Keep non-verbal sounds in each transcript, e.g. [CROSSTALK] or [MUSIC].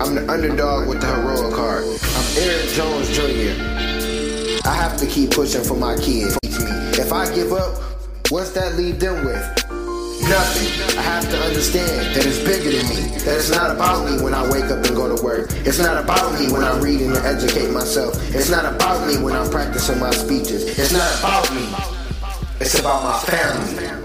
I'm the underdog with the heroic heart. I'm Eric Jones Jr. I have to keep pushing for my kids. If I give up, what's that leave them with? Nothing. I have to understand that it's bigger than me. That it's not about me when I wake up and go to work. It's not about me when I'm reading and educate myself. It's not about me when I'm practicing my speeches. It's not about me. It's about my family.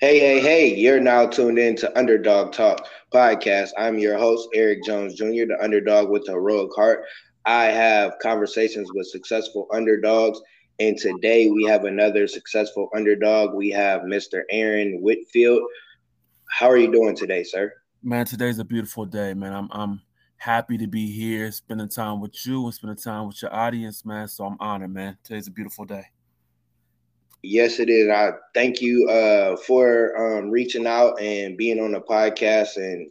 Hey, hey, hey, you're now tuned in to Underdog Talk podcast. I'm your host, Eric Jones Jr., the underdog with the heroic heart. I have conversations with successful underdogs, and today we have another successful underdog. We have Mr. Aaron Whitfield. How are you doing today, sir? Man, today's a beautiful day, man. I'm I'm happy to be here, spending time with you and spending time with your audience, man. So I'm honored, man. Today's a beautiful day. Yes, it is. I thank you uh, for um, reaching out and being on the podcast and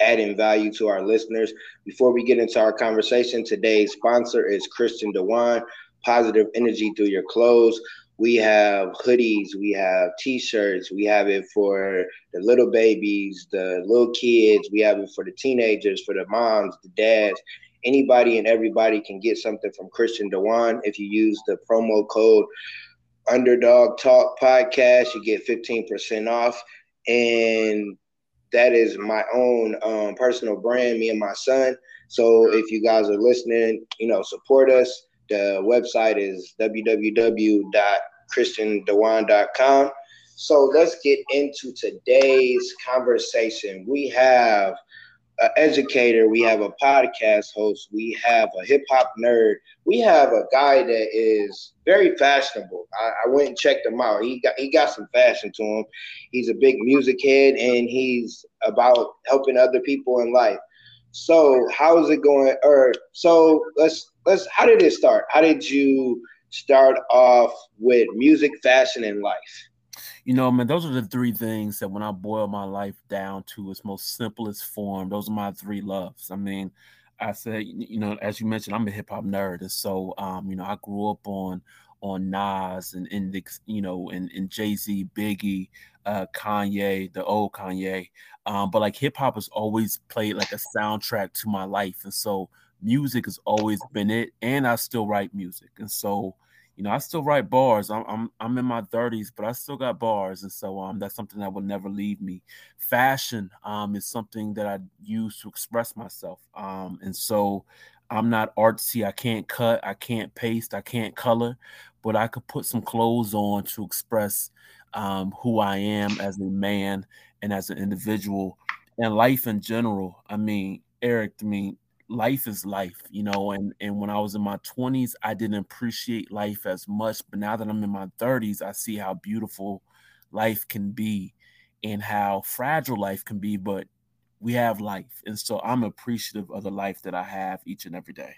adding value to our listeners. Before we get into our conversation, today's sponsor is Christian Dewan, positive energy through your clothes. We have hoodies, we have t-shirts, we have it for the little babies, the little kids, we have it for the teenagers, for the moms, the dads. Anybody and everybody can get something from Christian Dewan if you use the promo code Underdog Talk Podcast. You get 15% off. And that is my own um, personal brand, me and my son. So if you guys are listening, you know, support us. The website is www.christiandewan.com. So let's get into today's conversation. We have an educator, we have a podcast host, we have a hip hop nerd, we have a guy that is very fashionable. I, I, went and checked him out. He got he got some fashion to him. He's a big music head and he's about helping other people in life. So how is it going? Or so let's let's how did it start? How did you start off with music, fashion, and life? You know, man, those are the three things that when I boil my life down to its most simplest form, those are my three loves. I mean, I said, you know, as you mentioned, I'm a hip hop nerd, and so, um, you know, I grew up on on Nas and Index, you know, and, and Jay Z, Biggie, uh, Kanye, the old Kanye. Um, but like hip hop has always played like a soundtrack to my life, and so music has always been it. And I still write music, and so you know, I still write bars. I'm I'm I'm in my 30s, but I still got bars, and so um, that's something that will never leave me. Fashion um is something that I use to express myself. Um, and so I'm not artsy. I can't cut. I can't paste. I can't color, but I could put some clothes on to express um, who I am as a man and as an individual and life in general. I mean, Eric. I mean, life is life, you know, and and when I was in my 20s, I didn't appreciate life as much, but now that I'm in my 30s, I see how beautiful life can be and how fragile life can be, but we have life. And so I'm appreciative of the life that I have each and every day.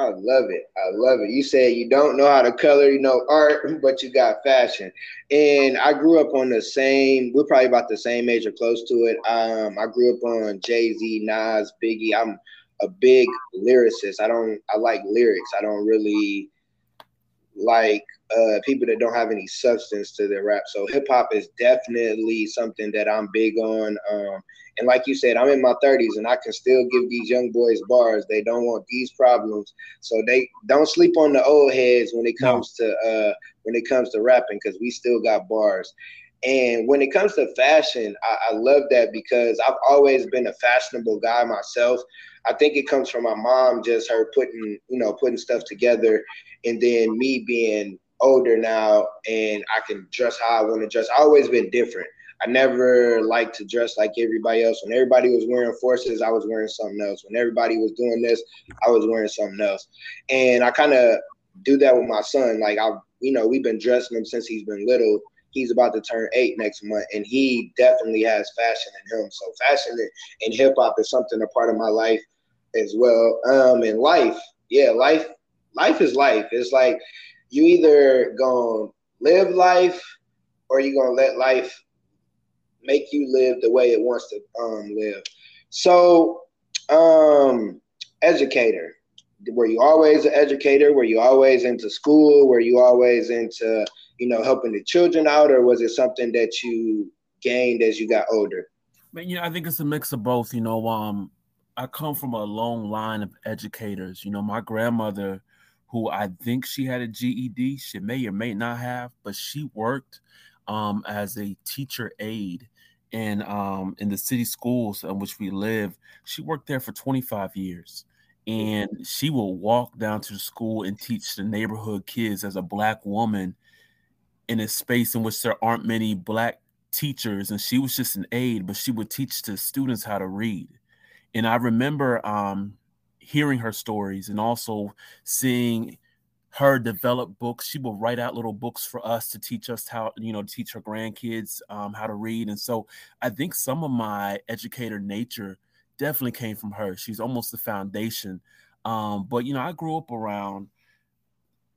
I love it. I love it. You said you don't know how to color, you know, art, [LAUGHS] but you got fashion. And I grew up on the same, we're probably about the same age or close to it. Um, I grew up on Jay Z, Nas, Biggie. I'm a big lyricist. I don't, I like lyrics. I don't really like uh, people that don't have any substance to their rap. So hip hop is definitely something that I'm big on. Um, and like you said, I'm in my 30s and I can still give these young boys bars. They don't want these problems, so they don't sleep on the old heads when it comes no. to uh, when it comes to rapping because we still got bars. And when it comes to fashion, I, I love that because I've always been a fashionable guy myself. I think it comes from my mom, just her putting, you know, putting stuff together, and then me being older now and I can dress how I want to dress. I always been different. I never liked to dress like everybody else. When everybody was wearing forces, I was wearing something else. When everybody was doing this, I was wearing something else. And I kind of do that with my son. Like I, you know, we've been dressing him since he's been little. He's about to turn eight next month, and he definitely has fashion in him. So fashion and hip hop is something a part of my life as well. Um, and life, yeah, life, life is life. It's like you either gonna live life or you gonna let life make you live the way it wants to um, live. So, um, educator, were you always an educator? Were you always into school? Were you always into, you know, helping the children out, or was it something that you gained as you got older? But you know, I think it's a mix of both. You know, um, I come from a long line of educators. You know, my grandmother, who I think she had a GED, she may or may not have, but she worked um, as a teacher aide in um, in the city schools in which we live. She worked there for 25 years, and she will walk down to the school and teach the neighborhood kids as a black woman in a space in which there aren't many black teachers. And she was just an aide, but she would teach the students how to read. And I remember um, hearing her stories and also seeing her develop books. She will write out little books for us to teach us how, you know, teach her grandkids um, how to read. And so I think some of my educator nature definitely came from her. She's almost the foundation. Um, but you know, I grew up around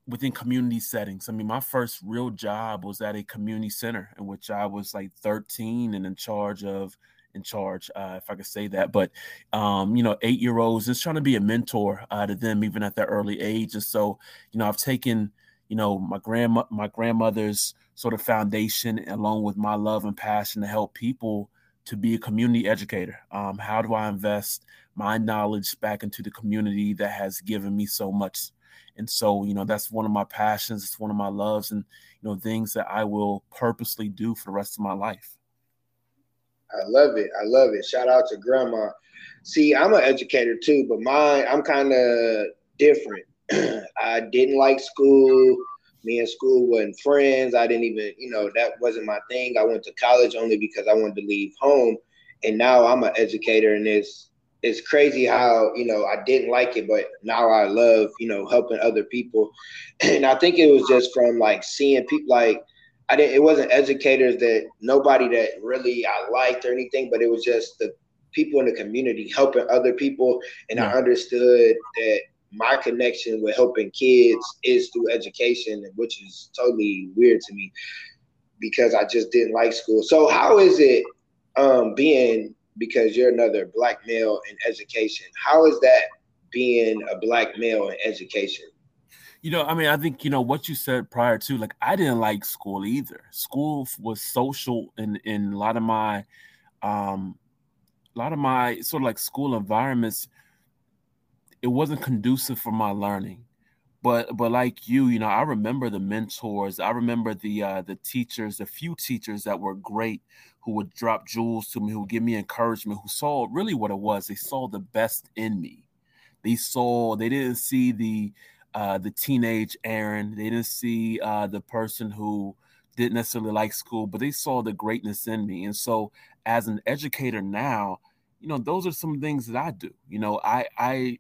within community settings. I mean, my first real job was at a community center in which I was like 13 and in charge of in charge, uh, if I could say that. But um, you know, eight year olds, just trying to be a mentor uh, to them, even at that early age. And so, you know, I've taken, you know, my grandma, my grandmother's sort of foundation, along with my love and passion to help people to be a community educator. Um, how do I invest my knowledge back into the community that has given me so much? And so, you know, that's one of my passions. It's one of my loves, and you know, things that I will purposely do for the rest of my life. I love it. I love it. Shout out to grandma. See, I'm an educator too, but mine, I'm kind of different. [CLEARS THROAT] I didn't like school. Me and school wasn't friends. I didn't even, you know, that wasn't my thing. I went to college only because I wanted to leave home. And now I'm an educator, and it's it's crazy how you know I didn't like it, but now I love you know helping other people. [CLEARS THROAT] And I think it was just from like seeing people like I didn't. It wasn't educators that nobody that really I liked or anything, but it was just the people in the community helping other people, and yeah. I understood that my connection with helping kids is through education, which is totally weird to me because I just didn't like school. So how is it um, being because you're another black male in education? How is that being a black male in education? You know, I mean, I think you know what you said prior to. Like, I didn't like school either. School was social, in in a lot of my, um, a lot of my sort of like school environments. It wasn't conducive for my learning, but but like you, you know, I remember the mentors. I remember the uh, the teachers, the few teachers that were great, who would drop jewels to me, who would give me encouragement, who saw really what it was. They saw the best in me. They saw. They didn't see the uh, the teenage Aaron. They didn't see uh, the person who didn't necessarily like school, but they saw the greatness in me. And so, as an educator now, you know, those are some things that I do. You know, I I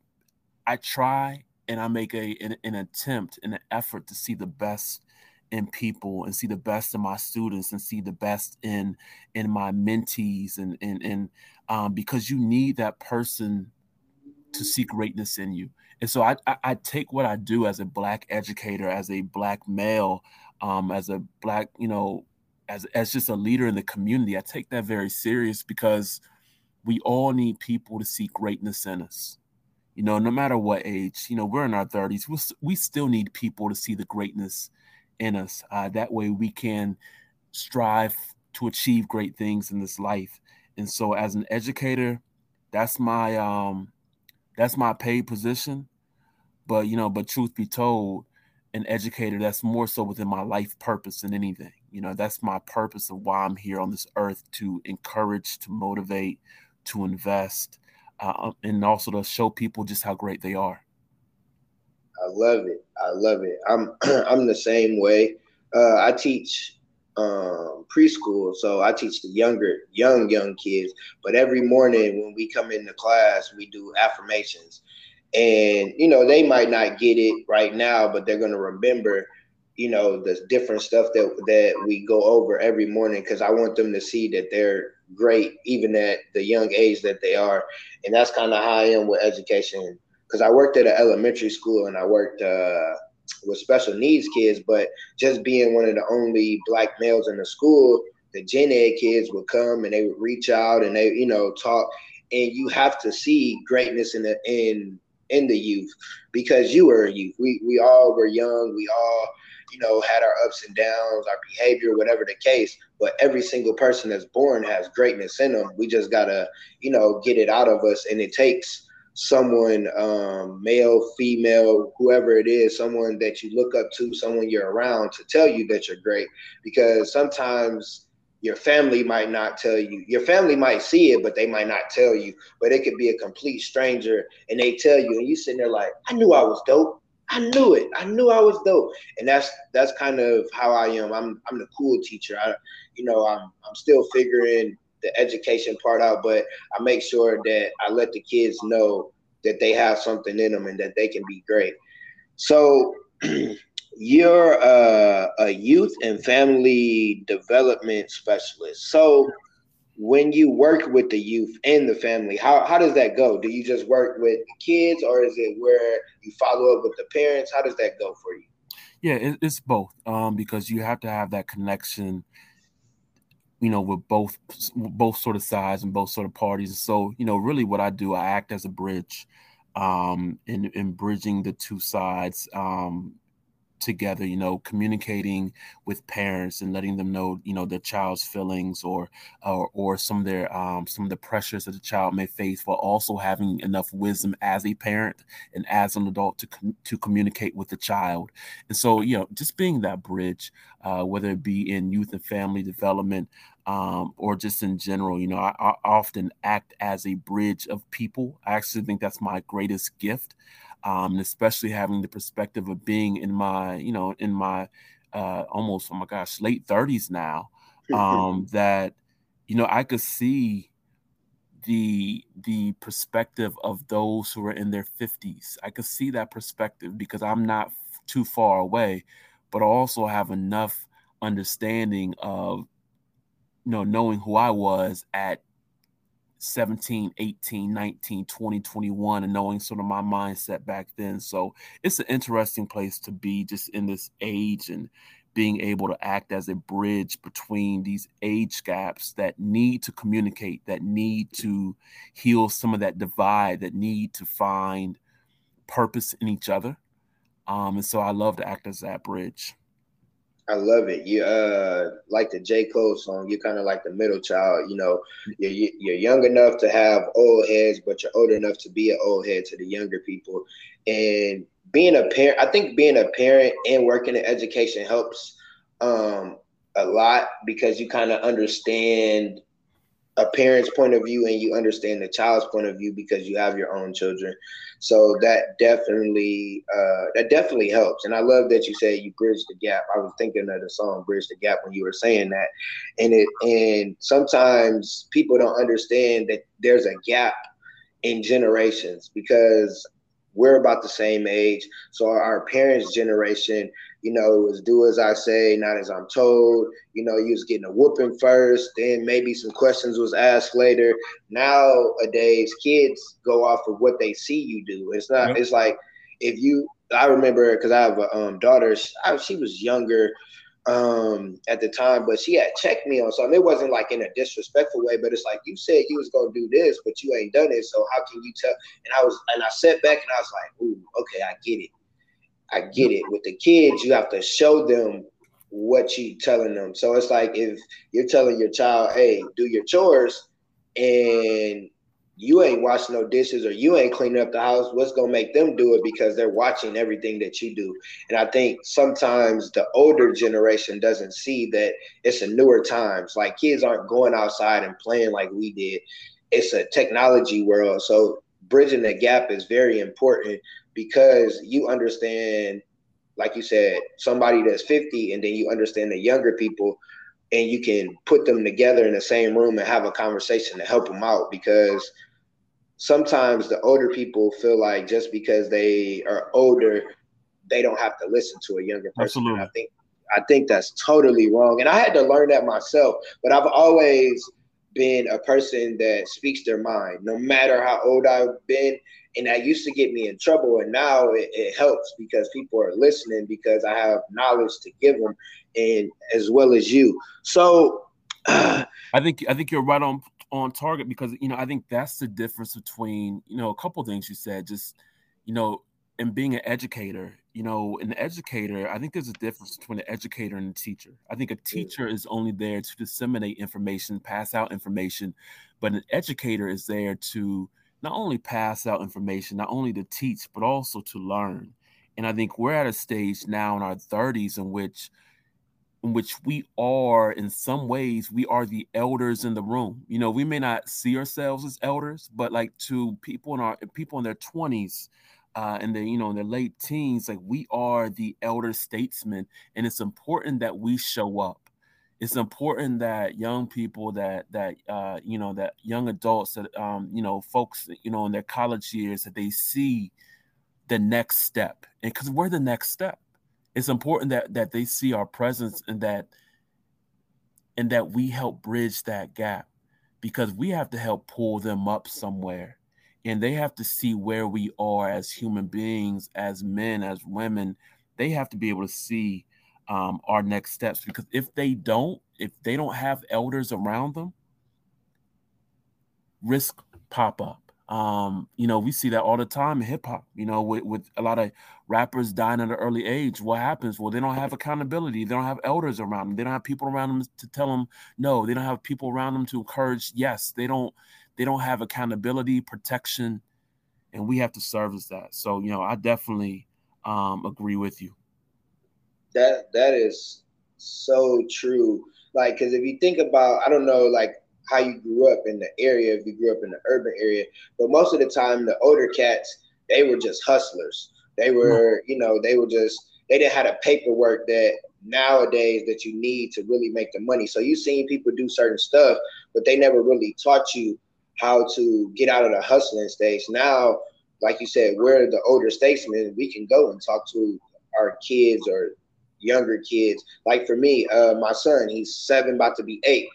I try and I make a an, an attempt and an effort to see the best in people and see the best in my students and see the best in in my mentees and and and um, because you need that person to see greatness in you and so I, I, I take what I do as a black educator, as a black male, um, as a black, you know, as as just a leader in the community. I take that very serious because we all need people to see greatness in us. You know, no matter what age, you know, we're in our 30s, we we still need people to see the greatness in us. Uh, that way we can strive to achieve great things in this life. And so as an educator, that's my um that's my paid position. But you know, but truth be told, an educator that's more so within my life purpose than anything. You know, that's my purpose of why I'm here on this earth to encourage, to motivate, to invest, uh, and also to show people just how great they are. I love it. I love it. I'm [CLEARS THROAT] I'm the same way. Uh, I teach um, preschool, so I teach the younger, young, young kids. But every morning when we come into class, we do affirmations and you know they might not get it right now but they're going to remember you know the different stuff that that we go over every morning because i want them to see that they're great even at the young age that they are. And that's kind of how i am with education because i worked at an elementary school and i worked uh, with special needs kids but just being one of the only black males in the school the gen ed kids would come and they would reach out and they you know talk. And you have to see greatness in the in in the youth because you were a youth. We we all were young. We all, you know, had our ups and downs, our behavior, whatever the case. but every single person that's born has greatness in them. We just gotta, you know, get it out of us, and it takes someone, um, male, female, whoever it is, someone that you look up to, someone you're around, to tell you that you're great. Because sometimes your family might not tell you. Your family might see it, but they might not tell you. But it could be a complete stranger, and they tell you, and you sitting there like, "I knew I was dope." I knew it. I knew I was dope, and that's that's kind of how I am. I'm I'm the cool teacher. I, you know, I'm I'm still figuring the education part out, but I make sure that I let the kids know that they have something in them and that they can be great. So, [CLEARS THROAT] you're a, a youth and family development specialist. So, when you work with the youth and the family, how, how does that go? Do you just work with the kids or is it where you follow up with the parents? How does that go for you? Yeah, it, it's both um, because you have to have that connection, you know, with both both sort of sides and both sort of parties. So, you know, really what I do, I act as a bridge um, in, in bridging the two sides. Um, together you know communicating with parents and letting them know you know their child's feelings or or, or some of their um, some of the pressures that the child may face while also having enough wisdom as a parent and as an adult to com- to communicate with the child. And so you know just being that bridge uh, whether it be in youth and family development um, or just in general you know I, I often act as a bridge of people. I actually think that's my greatest gift um, and especially having the perspective of being in my, you know, in my uh, almost, oh my gosh, late 30s now, um, [LAUGHS] that, you know, I could see the the perspective of those who are in their 50s. I could see that perspective because I'm not too far away, but I also have enough understanding of you know knowing who I was at 17, 18, 19, 20, 21, and knowing sort of my mindset back then. So it's an interesting place to be just in this age and being able to act as a bridge between these age gaps that need to communicate, that need to heal some of that divide, that need to find purpose in each other. Um, and so I love to act as that bridge. I love it. You uh like the J Cole song. You're kind of like the middle child. You know, you're you're young enough to have old heads, but you're old enough to be an old head to the younger people. And being a parent, I think being a parent and working in education helps um a lot because you kind of understand a parent's point of view and you understand the child's point of view because you have your own children. So that definitely uh, that definitely helps. And I love that you said you bridge the gap. I was thinking of the song "Bridge the Gap" when you were saying that, and it and sometimes people don't understand that there's a gap in generations because we're about the same age. So our parents' generation, you know, it was do as I say, not as I'm told. You know, you was getting a whooping first, then maybe some questions was asked later. Nowadays, kids go off of what they see you do. It's not. Yep. It's like if you. I remember because I have a um, daughter. She, I, she was younger um at the time, but she had checked me on something. It wasn't like in a disrespectful way, but it's like you said you was gonna do this, but you ain't done it. So how can you tell? And I was and I sat back and I was like, ooh, okay, I get it. I get it. With the kids, you have to show them what you telling them. So it's like if you're telling your child, hey, do your chores, and you ain't washing no dishes or you ain't cleaning up the house, what's gonna make them do it because they're watching everything that you do. And I think sometimes the older generation doesn't see that it's a newer times. Like kids aren't going outside and playing like we did. It's a technology world. So bridging the gap is very important because you understand, like you said, somebody that's 50 and then you understand the younger people and you can put them together in the same room and have a conversation to help them out because sometimes the older people feel like just because they are older they don't have to listen to a younger person. Absolutely. i think i think that's totally wrong. And i had to learn that myself but i've always been a person that speaks their mind. No matter how old i've been and that used to get me in trouble and now it, it helps because people are listening because i have knowledge to give them and as well as you. So uh, [SIGHS] I think I think you're right on on target because you know I think that's the difference between you know a couple things you said just you know and being an educator, you know, an educator, I think there's a difference between an educator and a teacher. I think a teacher is only there to disseminate information, pass out information, but an educator is there to not only pass out information, not only to teach, but also to learn. And I think we're at a stage now in our 30s in which in which we are in some ways we are the elders in the room. You know we may not see ourselves as elders but like to people in our people in their 20s uh and then you know in their late teens like we are the elder statesmen. And it's important that we show up it's important that young people that that uh you know that young adults that um you know folks you know in their college years that they see the next step and because we're the next step. It's important that that they see our presence and that and that we help bridge that gap because we have to help pull them up somewhere and they have to see where we are as human beings as men as women. They have to be able to see um, our next steps because if they don't if they don't have elders around them risk pop up um, you know, we see that all the time in hip hop, you know, with, with a lot of rappers dying at an early age. What happens? Well, they don't have accountability. They don't have elders around them. They don't have people around them to tell them no. They don't have people around them to encourage yes. They don't they don't have accountability, protection, and we have to service that. So, you know, I definitely um agree with you. That that is so true. Like, because if you think about, I don't know, like how you grew up in the area, if you grew up in the urban area. But most of the time, the older cats, they were just hustlers. They were, you know, they were just, they didn't have the paperwork that nowadays that you need to really make the money. So you've seen people do certain stuff, but they never really taught you how to get out of the hustling stage. Now, like you said, we're the older statesmen. We can go and talk to our kids or younger kids. Like for me, uh, my son, he's seven, about to be eight.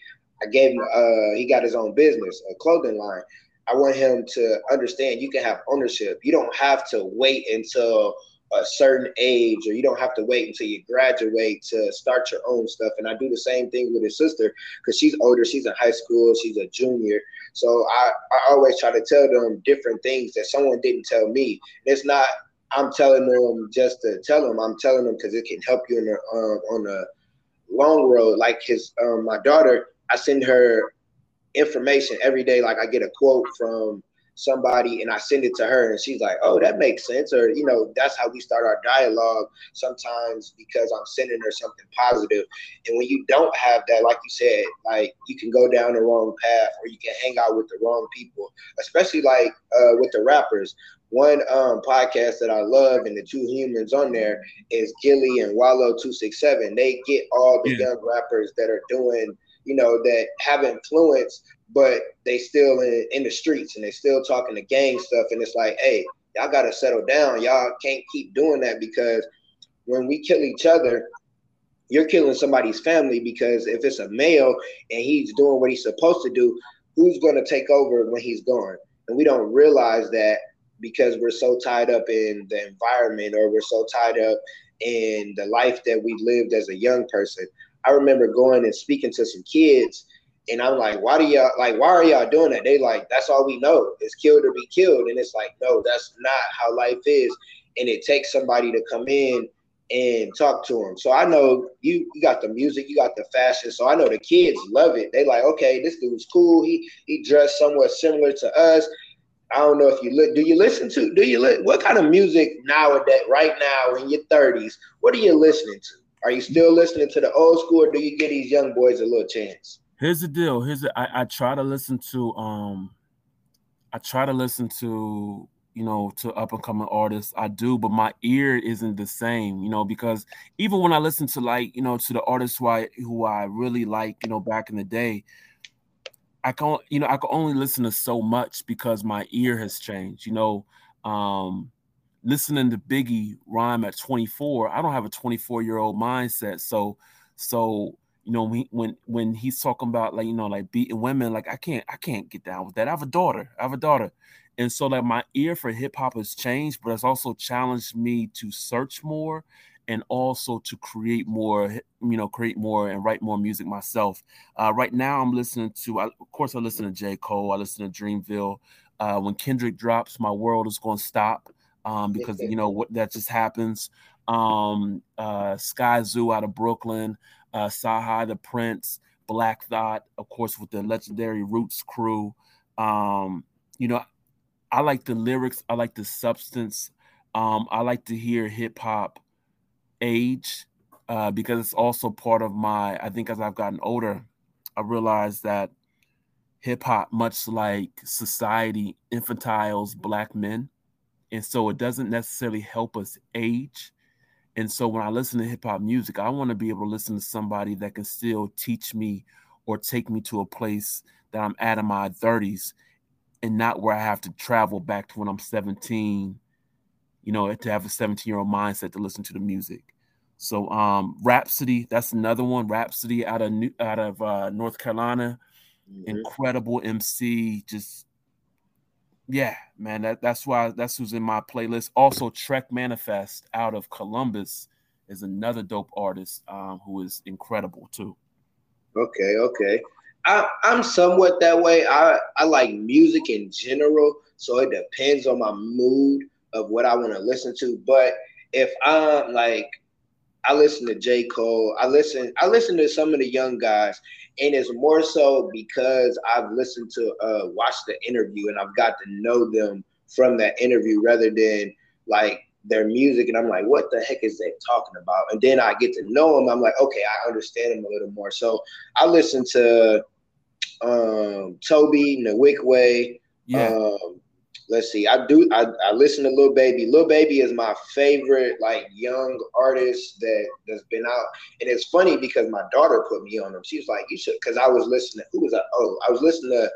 I gave him uh he got his own business, a clothing line. I want him to understand you can have ownership. You don't have to wait until a certain age or you don't have to wait until you graduate to start your own stuff. And I do the same thing with his sister because she's older, she's in high school, she's a junior. So I, I always try to tell them different things that someone didn't tell me. It's not I'm telling them just to tell them. I'm telling them because it can help you in the, um, on the long road. Like his um, my daughter, I send her information every day. Like I get a quote from somebody and I send it to her and she's like, oh, that makes sense. Or, you know, that's how we start our dialogue sometimes because I'm sending her something positive. And when you don't have that, like you said, like you can go down the wrong path or you can hang out with the wrong people, especially like uh, with the rappers. One um, podcast that I love and the two humans on there is Gillie and Wallo267. They get all the yeah. young rappers that are doing – you know, that have influence, but they still in, in the streets and they still talking the gang stuff. And it's like, hey, y'all got to settle down. Y'all can't keep doing that because when we kill each other, you're killing somebody's family because if it's a male and he's doing what he's supposed to do, who's going to take over when he's gone? And we don't realize that because we're so tied up in the environment or we're so tied up in the life that we lived as a young person. I remember going and speaking to some kids, and I'm like, why do y'all like why are y'all doing that? They like, that's all we know is killed or be killed. And it's like, no, that's not how life is. And it takes somebody to come in and talk to them. So I know you you got the music, you got the fashion. So I know the kids love it. They like, okay, this dude's cool. He he dressed somewhat similar to us. I don't know if you look. Do you listen to? Do you li- what kind of music nowadays? Right now in your thirties, what are you listening to? Are you still listening to the old school, or do you give these young boys a little chance? Here's the deal. Here's the, I, I try to listen to um, I try to listen to you know to up and coming artists. I do, but my ear isn't the same, you know, because even when I listen to like you know to the artists who I who I really like, you know, back in the day, I can you know I can only listen to so much because my ear has changed. You know, um, listening to Biggie rhyme at 24, I don't have a 24 year old mindset. So, so you know, when when when he's talking about like you know like beating women, like I can't I can't get down with that. I have a daughter. I have a daughter, and so like my ear for hip hop has changed, but it's also challenged me to search more and also to create more, you know, create more and write more music myself. Uh, right now, I'm listening to, I, of course, I listen to J. Cole, I listen to Dreamville. Uh, when Kendrick drops, my world is going to stop. um, because you know what that just happens. Um, uh, Skyzoo out of Brooklyn, uh, CyHi the Prince, Black Thought, of course, with the legendary Roots crew. Um, you know, I like the lyrics. I like the substance. Um, I like to hear hip hop age uh, because it's also part of my. I think as I've gotten older, I realized that hip hop, much like society, infantiles black men, and so it doesn't necessarily help us age. And so when I listen to hip hop music, I want to be able to listen to somebody that can still teach me or take me to a place that I'm at in my 30s and not where I have to travel back to when I'm 17, you know, to have a 17 year old mindset to listen to the music. So um Rapsody, that's another one. Rapsody out of New, out of uh, North Carolina, mm-hmm. incredible MC. Just yeah, man, that, that's why that's who's in my playlist. Also, Trek Manifest out of Columbus is another dope artist um, who is incredible too. Okay, okay. I, I'm somewhat that way. I, I like music in general, so it depends on my mood of what I want to listen to. But if I'm like, I listen to J. Cole, I listen, I listen to some of the young guys, and it's more so because I've listened to uh watch the interview and I've got to know them from that interview rather than like their music and I'm like, what the heck is they talking about? And then I get to know them. I'm like, okay, I understand them a little more. So I listen to um, Tobe, Nwigwe. Yeah. Um, let's see. I do. I, I listen to Lil Baby. Lil Baby is my favorite like young artist that that's been out. And it's funny because my daughter put me on him. She was like, "You should," because I was listening. Who was that? Oh, I was listening to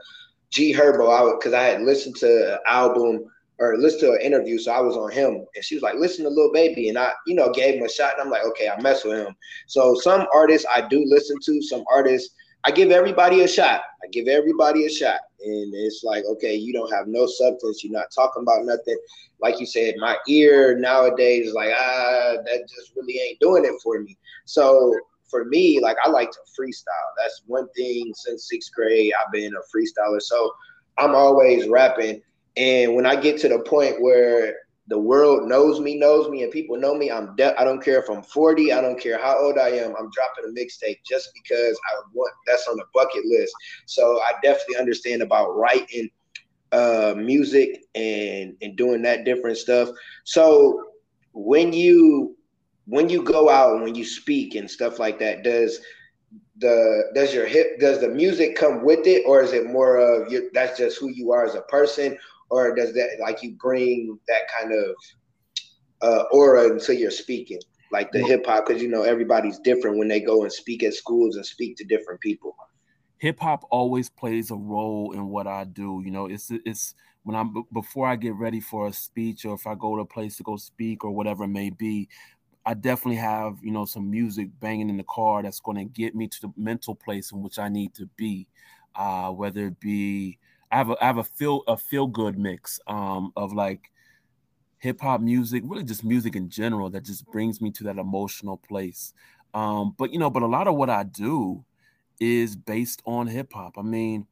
G Herbo. I because I had listened to an album or listened to an interview, so I was on him. And she was like, "Listen to Lil Baby," and I, you know, gave him a shot. And I'm like, "Okay, I mess with him." So some artists I do listen to. Some artists I give everybody a shot. I give everybody a shot. And it's like, okay, you don't have no substance. You're not talking about nothing. Like you said, my ear nowadays is like, ah, that just really ain't doing it for me. So for me, like I like to freestyle. That's one thing since sixth grade. I've been a freestyler. So I'm always rapping. And when I get to the point where the world knows me, knows me, and people know me. I'm de- I don't care if I'm 40, I don't care how old I am. I'm dropping a mixtape just because I want that's on the bucket list. So I definitely understand about writing uh, music and and doing that different stuff. So when you when you go out and when you speak and stuff like that, does the does your hip does the music come with it, or is it more of your, that's just who you are as a person, or does that like you bring that kind of uh, aura until you're speaking, like the hip hop? Because you know everybody's different when they go and speak at schools and speak to different people. Hip hop always plays a role in what I do. You know, it's it's when I'm before I get ready for a speech or if I go to a place to go speak or whatever it may be. I definitely have, you know, some music banging in the car that's going to get me to the mental place in which I need to be, uh, whether it be I have a I have a feel a feel good mix um, of like hip hop music, really just music in general that just brings me to that emotional place. Um, but you know, but a lot of what I do is based on hip hop. I mean,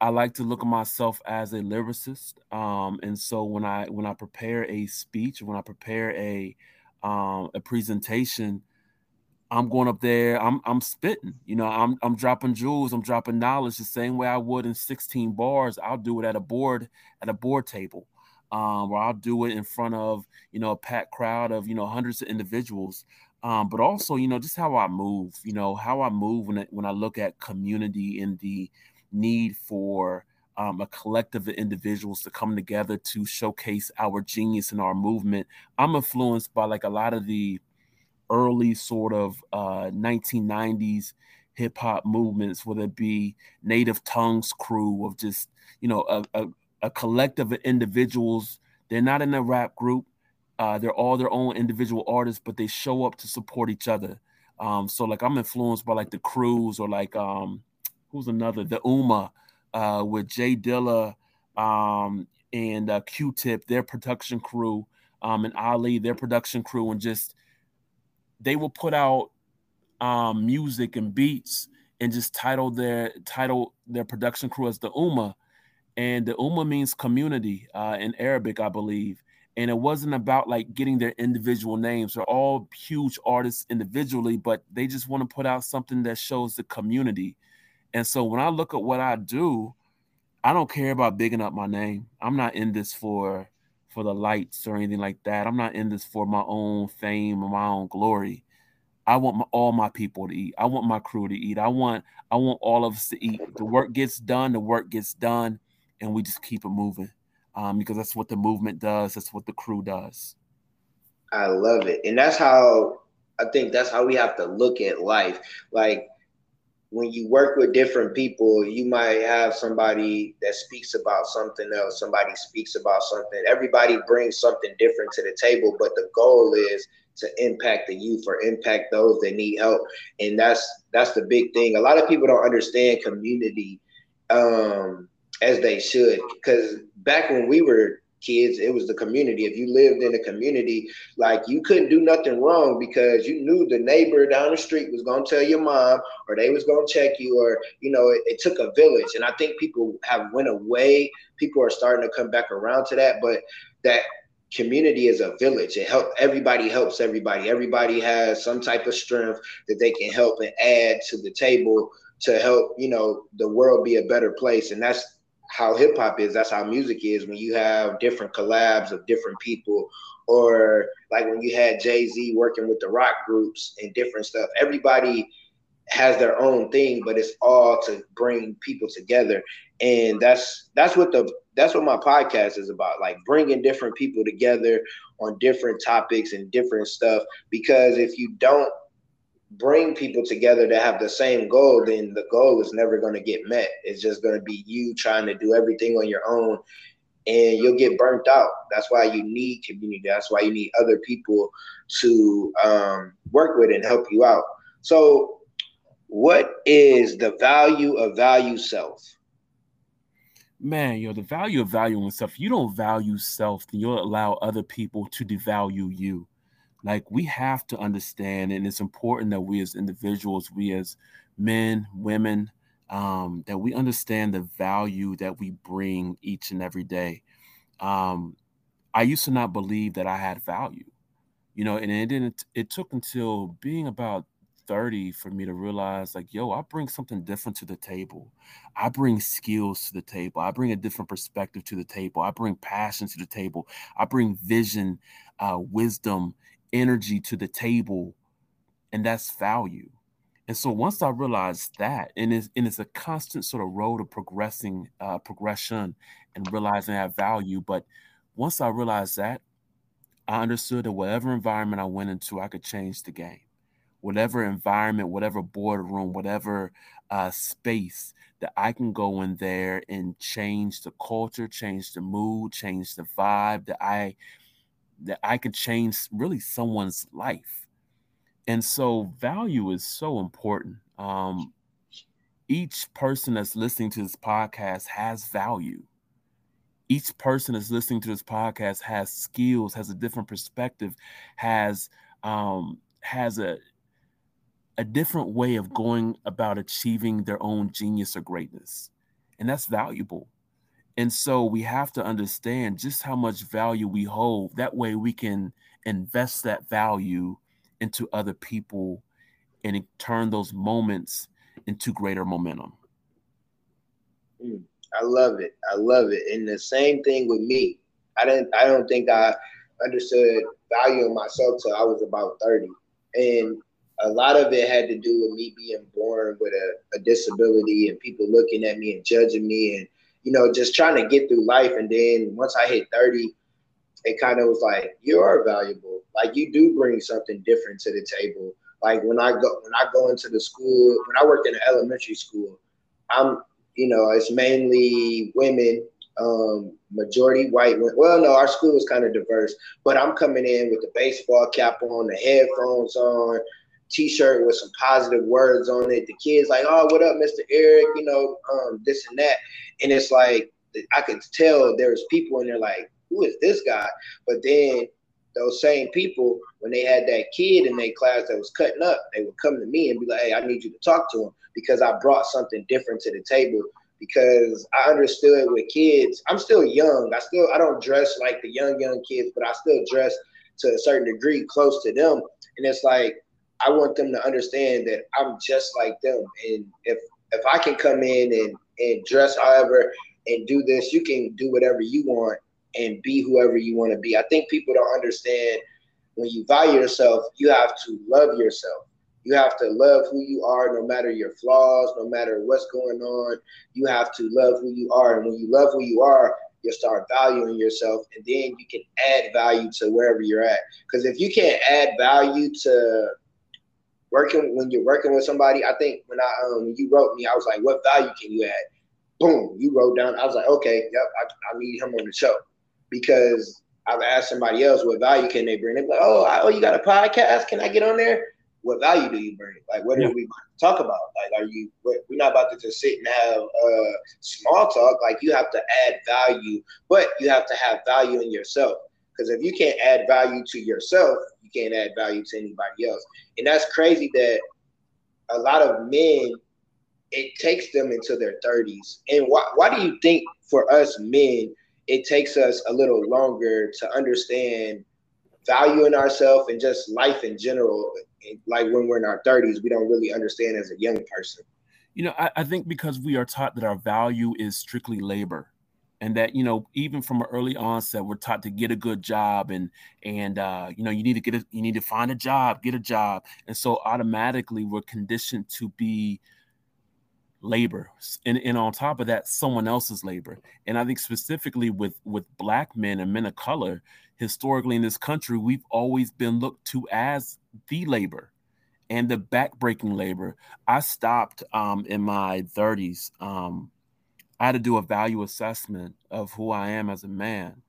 I like to look at myself as a lyricist, um, and so when I when I prepare a speech, when I prepare a um, a presentation, I'm going up there, I'm I'm spitting, you know, I'm I'm dropping jewels, I'm dropping knowledge the same way I would in 16 bars. I'll do it at a board at a board table, um, or I'll do it in front of you know a packed crowd of you know hundreds of individuals. Um, but also, you know, just how I move, you know, how I move when I, when I look at community and the need for um, a collective of individuals to come together to showcase our genius and our movement. I'm influenced by like a lot of the early sort of uh, 1990s hip hop movements, whether it be Native Tongues crew of just you know a, a, a collective of individuals. They're not in a rap group. Uh, they're all their own individual artists, but they show up to support each other. Um, so like I'm influenced by like the Crews or like um, who's another the Ummah uh, with J Dilla um, and uh, Q-Tip, their production crew, um, and Ali, their production crew, and just they will put out um, music and beats and just title their title their production crew as the Ummah, and the Ummah means community uh, in Arabic, I believe. and it wasn't about like getting their individual names. They're all huge artists individually, but they just want to put out something that shows the community. And so when I look at what I do, I don't care about bigging up my name. I'm not in this for for the lights or anything like that. I'm not in this for my own fame or my own glory. I want my, all my people to eat. I want my crew to eat. I want I want all of us to eat. The work gets done. The work gets done, and we just keep it moving um, because that's what the movement does. That's what the crew does. I love it, and that's how I think that's how we have to look at life. Like when you work with different people, you might have somebody that speaks about something else. Somebody speaks about something. Everybody brings something different to the table, but the goal is to impact the youth or impact those that need help, and that's that's the big thing. A lot of people don't understand community um, as they should because back when we were kids it was the community. If you lived in a community like you couldn't do nothing wrong because you knew the neighbor down the street was going to tell your mom or they was going to check you or you know it, it, took a village. And i think people have went away. People are starting to come back around to that. But that community is a village. It help everybody helps everybody. Everybody has some type of strength that they can help and add to the table to help you know the world be a better place. And that's how hip hop is. That's how music is. When you have different collabs of different people, or like when you had Jay Z working with the rock groups and different stuff. Everybody has their own thing, but it's all to bring people together, and that's that's what the that's what my podcast is about. Like bringing different people together on different topics and different stuff. Because if you don't bring people together to have the same goal, then the goal is never going to get met. It's just going to be you trying to do everything on your own and you'll get burnt out. That's why you need community. That's why you need other people to um, work with and help you out. So, what is the value of value self? Man, yo, the value of valuing self. You don't value self, then you'll allow other people to devalue you like we have to understand and it's important that we as individuals we as men women um, that we understand the value that we bring each and every day. Um, i used to not believe that i had value you know and it didn't it took until being about 30 for me to realize like yo i bring something different to the table. I bring skills to the table. I bring a different perspective to the table. I bring passion to the table. I bring vision uh, wisdom energy to the table, and that's value. And so once I realized that, and it's, and it's a constant sort of road of progressing, uh, progression, and realizing that value. But once I realized that, I understood that whatever environment I went into, I could change the game. Whatever environment, whatever boardroom, whatever uh, space that I can go in there and change the culture, change the mood, change the vibe that I that I could change really someone's life. And so value is so important. Um, each person that's listening to this podcast has value. Each person that's listening to this podcast has skills, has a different perspective, has um, has a a different way of going about achieving their own genius or greatness, and that's valuable. And so we have to understand just how much value we hold. That way we can invest that value into other people and turn those moments into greater momentum. Mm, I love it. I love it. And the same thing with me. I didn't I don't think I understood valuing myself till I was about 30. And a lot of it had to do with me being born with a, a disability and people looking at me and judging me and you know, just trying to get through life. And then once I hit 30, it kind of was like, you are valuable. Like you do bring something different to the table. Like when I go when I go into the school, when I worked in an elementary school, I'm you know, it's mainly women, um, majority white Well, no, our school is kind of diverse, but I'm coming in with the baseball cap on, the headphones on, t-shirt with some positive words on it. The kids like, oh, what up, Mr. Eric? You know, um, this and that. And it's like I could tell there's people in there like, who is this guy? But then those same people, when they had that kid in their class that was cutting up, they would come to me and be like, hey, I need you to talk to him because I brought something different to the table because I understood with kids, I'm still young. I still I don't dress like the young young kids, but I still dress to a certain degree close to them. And it's like I want them to understand that I'm just like them. And if if I can come in and and dress however and do this, you can do whatever you want and be whoever you want to be. I think people don't understand when you value yourself, you have to love yourself. You have to love who you are, no matter your flaws, no matter what's going on. You have to love who you are. And when you love who you are, you'll start valuing yourself and then you can add value to wherever you're at. Because if you can't add value to working when you're working with somebody, I think when I um you wrote me, I was like, what value can you add? Boom, you wrote down. I was like, okay, yep, I, I need him on the show because I've asked somebody else what value can they bring. They're like, oh, oh, you got a podcast? Can I get on there? What value do you bring? Like, what yeah. are we talk about? Like, are you? We're not about to just sit and have uh, small talk. Like, you have to add value, but you have to have value in yourself. Because if you can't add value to yourself, you can't add value to anybody else. And that's crazy that a lot of men, it takes them into their 30s. And why, why do you think for us men, it takes us a little longer to understand value in ourselves and just life in general? Like when we're in our 30s, we don't really understand as a young person. You know, I, I think because we are taught that our value is strictly labor and that you know even from an early onset we're taught to get a good job and and uh, you know you need to get a, you need to find a job get a job. And so automatically we're conditioned to be labor and, and on top of that someone else's labor. And i think specifically with with black men and men of color historically in this country we've always been looked to as the labor and the backbreaking labor. I stopped um, in my 30s um, I had to do a value assessment of who I am as a man.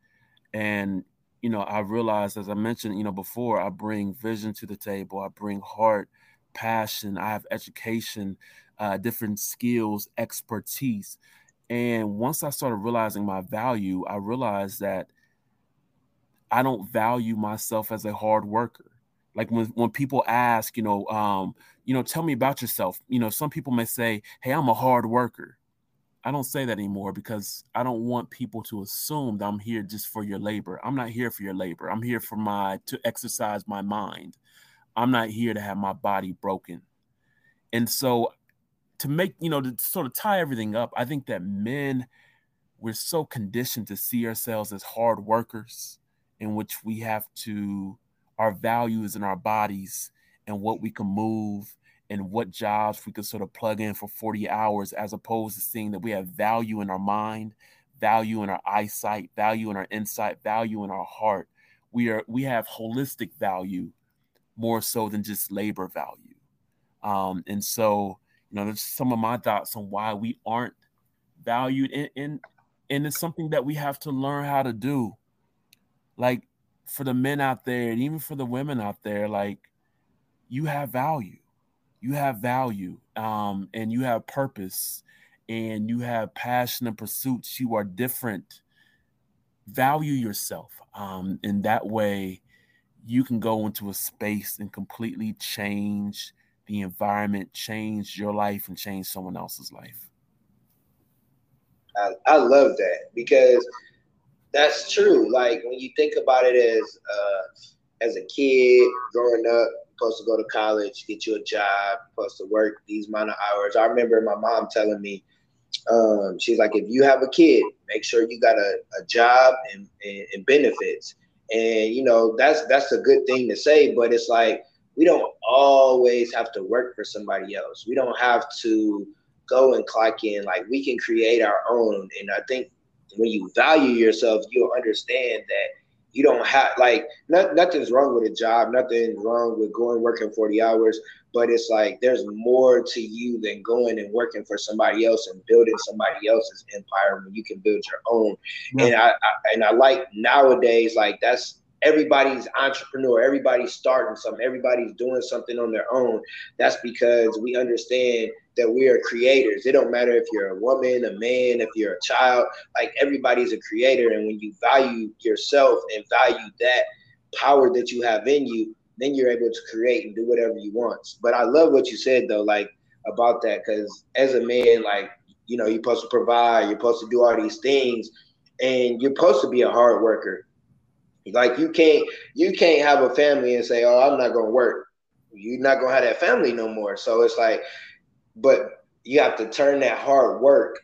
And, you know, I realized, as I mentioned, you know, before, I bring vision to the table, I bring heart, passion, I have education, uh, different skills, expertise. And once I started realizing my value, I realized that I don't value myself as a hard worker. Like when, when people ask, you know, um, you know, tell me about yourself. You know, some people may say, "Hey, I'm a hard worker." I don't say that anymore because I don't want people to assume that I'm here just for your labor. I'm not here for your labor. I'm here for my to exercise my mind. I'm not here to have my body broken. And so to make, you know, to sort of tie everything up, I think that men we're so conditioned to see ourselves as hard workers in which we have to our values in our bodies and what we can move and what jobs we could sort of plug in for 40 hours as opposed to seeing that we have value in our mind value in our eyesight value in our insight value in our heart. We are we have holistic value more so than just labor value. Um, and so you know there's some of my thoughts on why we aren't valued in, in and it's something that we have to learn how to do. Like for the men out there and even for the women out there like you have value you have value um, and you have purpose and you have passion and pursuits. You are different. Value yourself. Um, in that way, you can go into a space and completely change the environment, change your life, and change someone else's life. I, I love that because that's true. Like when you think about it as uh, as a kid growing up, supposed to go to college, get you a job, supposed to work these amount of hours. I remember my mom telling me, um, she's like, if you have a kid, make sure you got a, a job and, and, and benefits. And you know, that's that's a good thing to say, but it's like we don't always have to work for somebody else. We don't have to go and clock in. Like we can create our own. And I think when you value yourself, you'll understand that you don't have like not, nothing's wrong with a job nothing's wrong with going working 40 hours but it's like there's more to you than going and working for somebody else and building somebody else's empire when you can build your own yeah. and I, I and i like nowadays like that's everybody's entrepreneur everybody's starting something everybody's doing something on their own. That's because we understand that we are creators. It don't matter if you're a woman a man if you're a child like everybody's a creator. And when you value yourself and value that power that you have in you then you're able to create and do whatever you want. But i love what you said though like about that because as a man like you know, you're supposed to provide, you're supposed to do all these things, and you're supposed to be a hard worker. Like you can't you can't have a family and say, "Oh, I'm not gonna work." You're not gonna have that family no more. So it's like, but you have to turn that hard work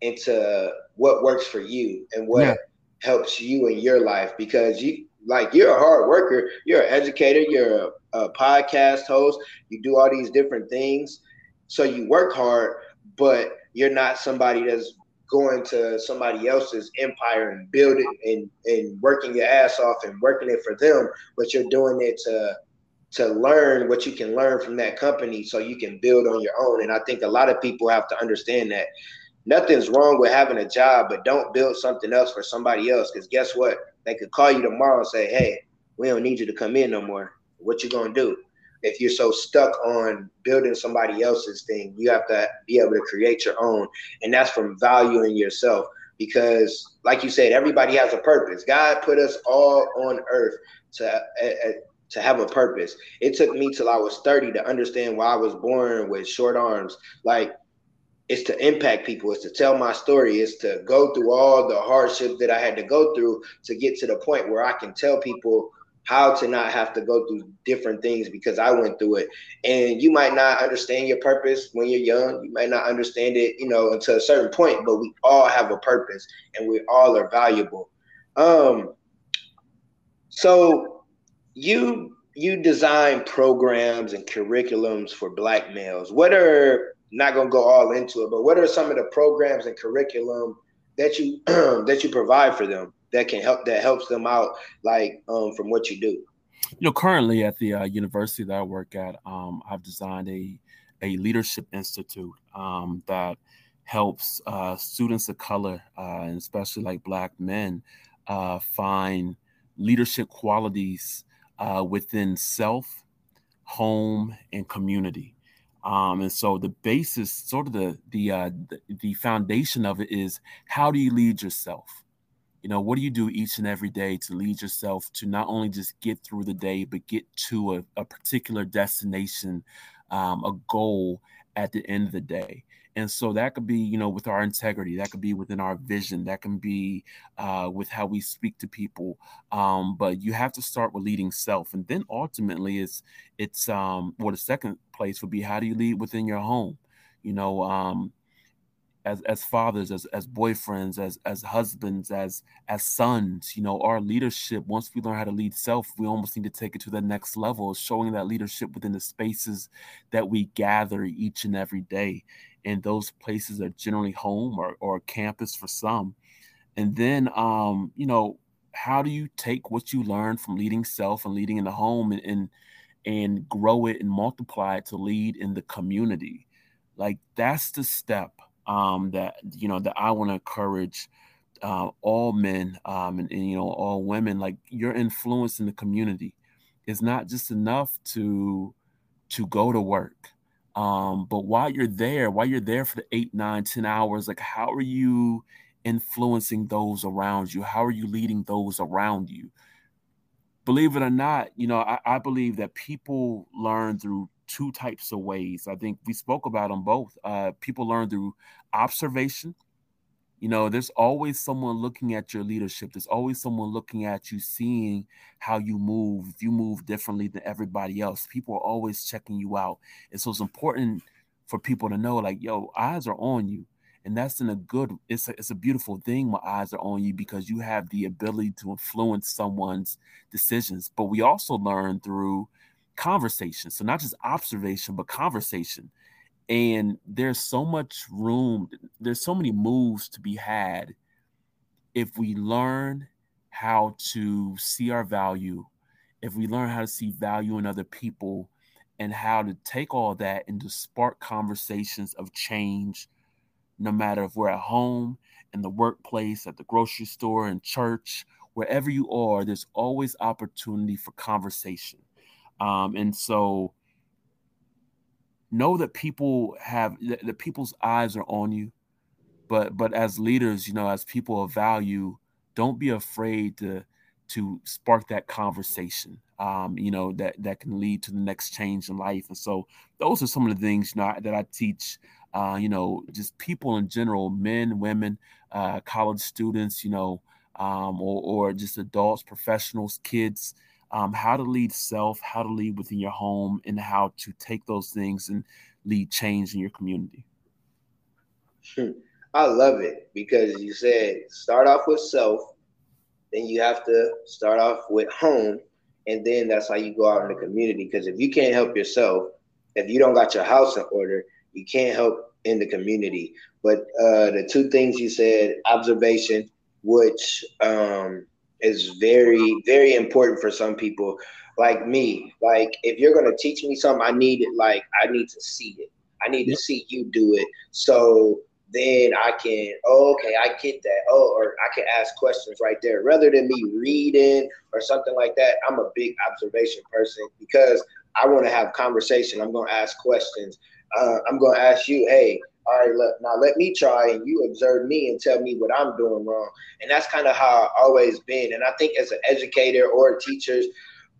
into what works for you and what yeah. helps you in your life because you like you're a hard worker, you're an educator, you're a, a podcast host, you do all these different things. So you work hard, but you're not somebody that's going to somebody else's empire and building and, and working your ass off and working it for them, but you're doing it to to learn what you can learn from that company so you can build on your own. And I think a lot of people have to understand that nothing's wrong with having a job, but don't build something else for somebody else. Because guess what? They could call you tomorrow and say, "Hey, we don't need you to come in no more." What you gonna do? If you're so stuck on building somebody else's thing, you have to be able to create your own, and that's from valuing yourself. Because, like you said, everybody has a purpose. God put us all on earth to uh, to have a purpose. It took me till I was 30 to understand why I was born with short arms. Like it's to impact people, it's to tell my story, it's to go through all the hardship that I had to go through to get to the point where I can tell people how to not have to go through different things because I went through it. And you might not understand your purpose when you're young. You might not understand it, you know, until a certain point, but we all have a purpose and we all are valuable. Um so you you design programs and curriculums for black males. What are not gonna go all into it, but what are some of the programs and curriculum that you [CLEARS THROAT] that you provide for them that can help that helps them out, like um, from what you do? You know, currently at the uh, university that I work at, um, I've designed a a leadership institute um, that helps uh, students of color, uh, and especially like Black men, uh, find leadership qualities uh, within self, home, and community. Um, and so the basis, sort of the the, uh, the the foundation of it is how do you lead yourself? You know, what do you do each and every day to lead yourself to not only just get through the day, but get to a, a particular destination, um, a goal at the end of the day. And so that could be, you know, with our integrity, that could be within our vision, that can be uh, with how we speak to people. Um, but you have to start with leading self, and then ultimately, it's it's um, well, the second place would be how do you lead within your home? You know, um, as as fathers, as as boyfriends, as as husbands, as as sons, you know, our leadership, once we learn how to lead self, we almost need to take it to the next level, showing that leadership within the spaces that we gather each and every day and those places are generally home or, or campus for some. And then, um, you know, how do you take what you learn from leading self and leading in the home and, and and grow it and multiply it to lead in the community? Like that's the step um, that you know that I want to encourage uh, all men um, and, and you know all women. Like your influence in the community is not just enough to to go to work um, but while you're there, while you're there for the eight, nine, ten hours, like how are you influencing those around you? How are you leading those around you? Believe it or not, you know, I, I believe that people learn through two types of ways. I think we spoke about them both. Uh, people learn through observation you know, there's always someone looking at your leadership. There's always someone looking at you, seeing how you move. If you move differently than everybody else, people are always checking you out. And so it's important for people to know, like, yo, eyes are on you. And that's in a good, it's a, it's a beautiful thing when eyes are on you because you have the ability to influence someone's decisions. But we also learn through conversation. So not just observation, but conversation and there's so much room there's so many moves to be had if we learn how to see our value if we learn how to see value in other people and how to take all that and to spark conversations of change no matter if we're at home in the workplace at the grocery store in church wherever you are there's always opportunity for conversation um, and so know that people have that people's eyes are on you but but as leaders you know as people of value don't be afraid to to spark that conversation um, you know, that that can lead to the next change in life. And so those are some of the things you know that I teach. Uh, you know, just people in general, men, women, uh, college students, you know, um, or or just adults, professionals, kids, um, how to lead self, how to lead within your home, and how to take those things and lead change in your community. I love it because you said start off with self, then you have to start off with home, and then that's how you go out in the community. Because if you can't help yourself, if you don't got your house in order, you can't help in the community. But uh, the two things you said, observation, which um, is very, very important for some people like me. Like if you're gonna teach me something, I need it. Like I need to see it. I need to see you do it. So then I can, oh, okay, I get that. Oh, or I can ask questions right there rather than me reading or something like that. I'm a big observation person because I want to have conversation. I'm going to ask questions. Uh, I'm going to ask you, hey, all right, now let me try and you observe me and tell me what I'm doing wrong. And that's kind of how I've always been. And I think as an educator or teachers,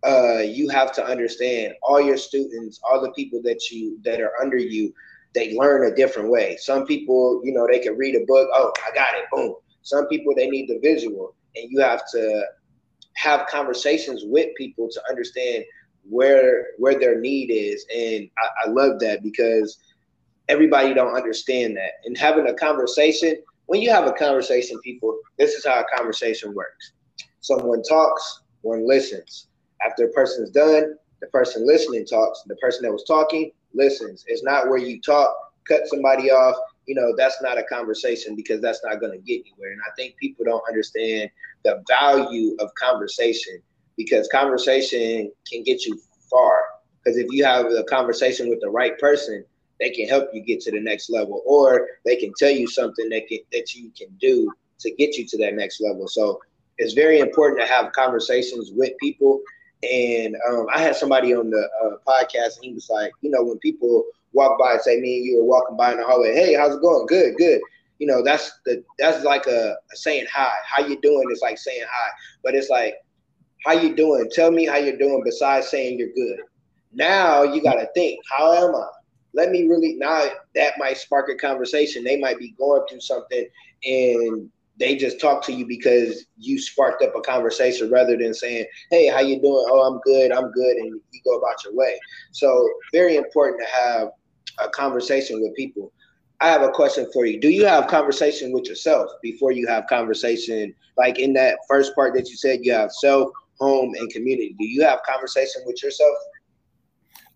uh, you have to understand all your students, all the people that you that are under you, they learn a different way. Some people, you know, they can read a book. Oh, I got it. Boom. Some people they need the visual, and you have to have conversations with people to understand where where their need is. And I, I love that because everybody don't understand that. And having a conversation, when you have a conversation, people, this is how a conversation works. Someone talks, one listens. After a person's done, the person listening talks. The person that was talking listens. It's not where you talk, cut somebody off. You know, that's not a conversation because that's not going to get anywhere. And I think people don't understand the value of conversation because conversation can get you far. Because if you have a conversation with the right person, they can help you get to the next level, or they can tell you something that can, that you can do to get you to that next level. So it's very important to have conversations with people and um, I had somebody on the uh, podcast, and he was like, you know, when people walk by and say, me and you are walking by in the hallway, hey, how's it going? Good, good. You know, that's the that's like a, a saying hi. How you doing? It's like saying hi, but it's like, how you doing? Tell me how you're doing. Besides saying you're good. Now you got to think, how am I? Let me really now that might spark a conversation. They might be going through something, and they just talk to you because you sparked up a conversation rather than saying, "Hey, how you doing? Oh, I'm good. I'm good," and you go about your way. So, very important to have a conversation with people. I have a question for you. Do you have conversation with yourself before you have conversation? Like in that first part that you said, you have self, home, and community. Do you have conversation with yourself?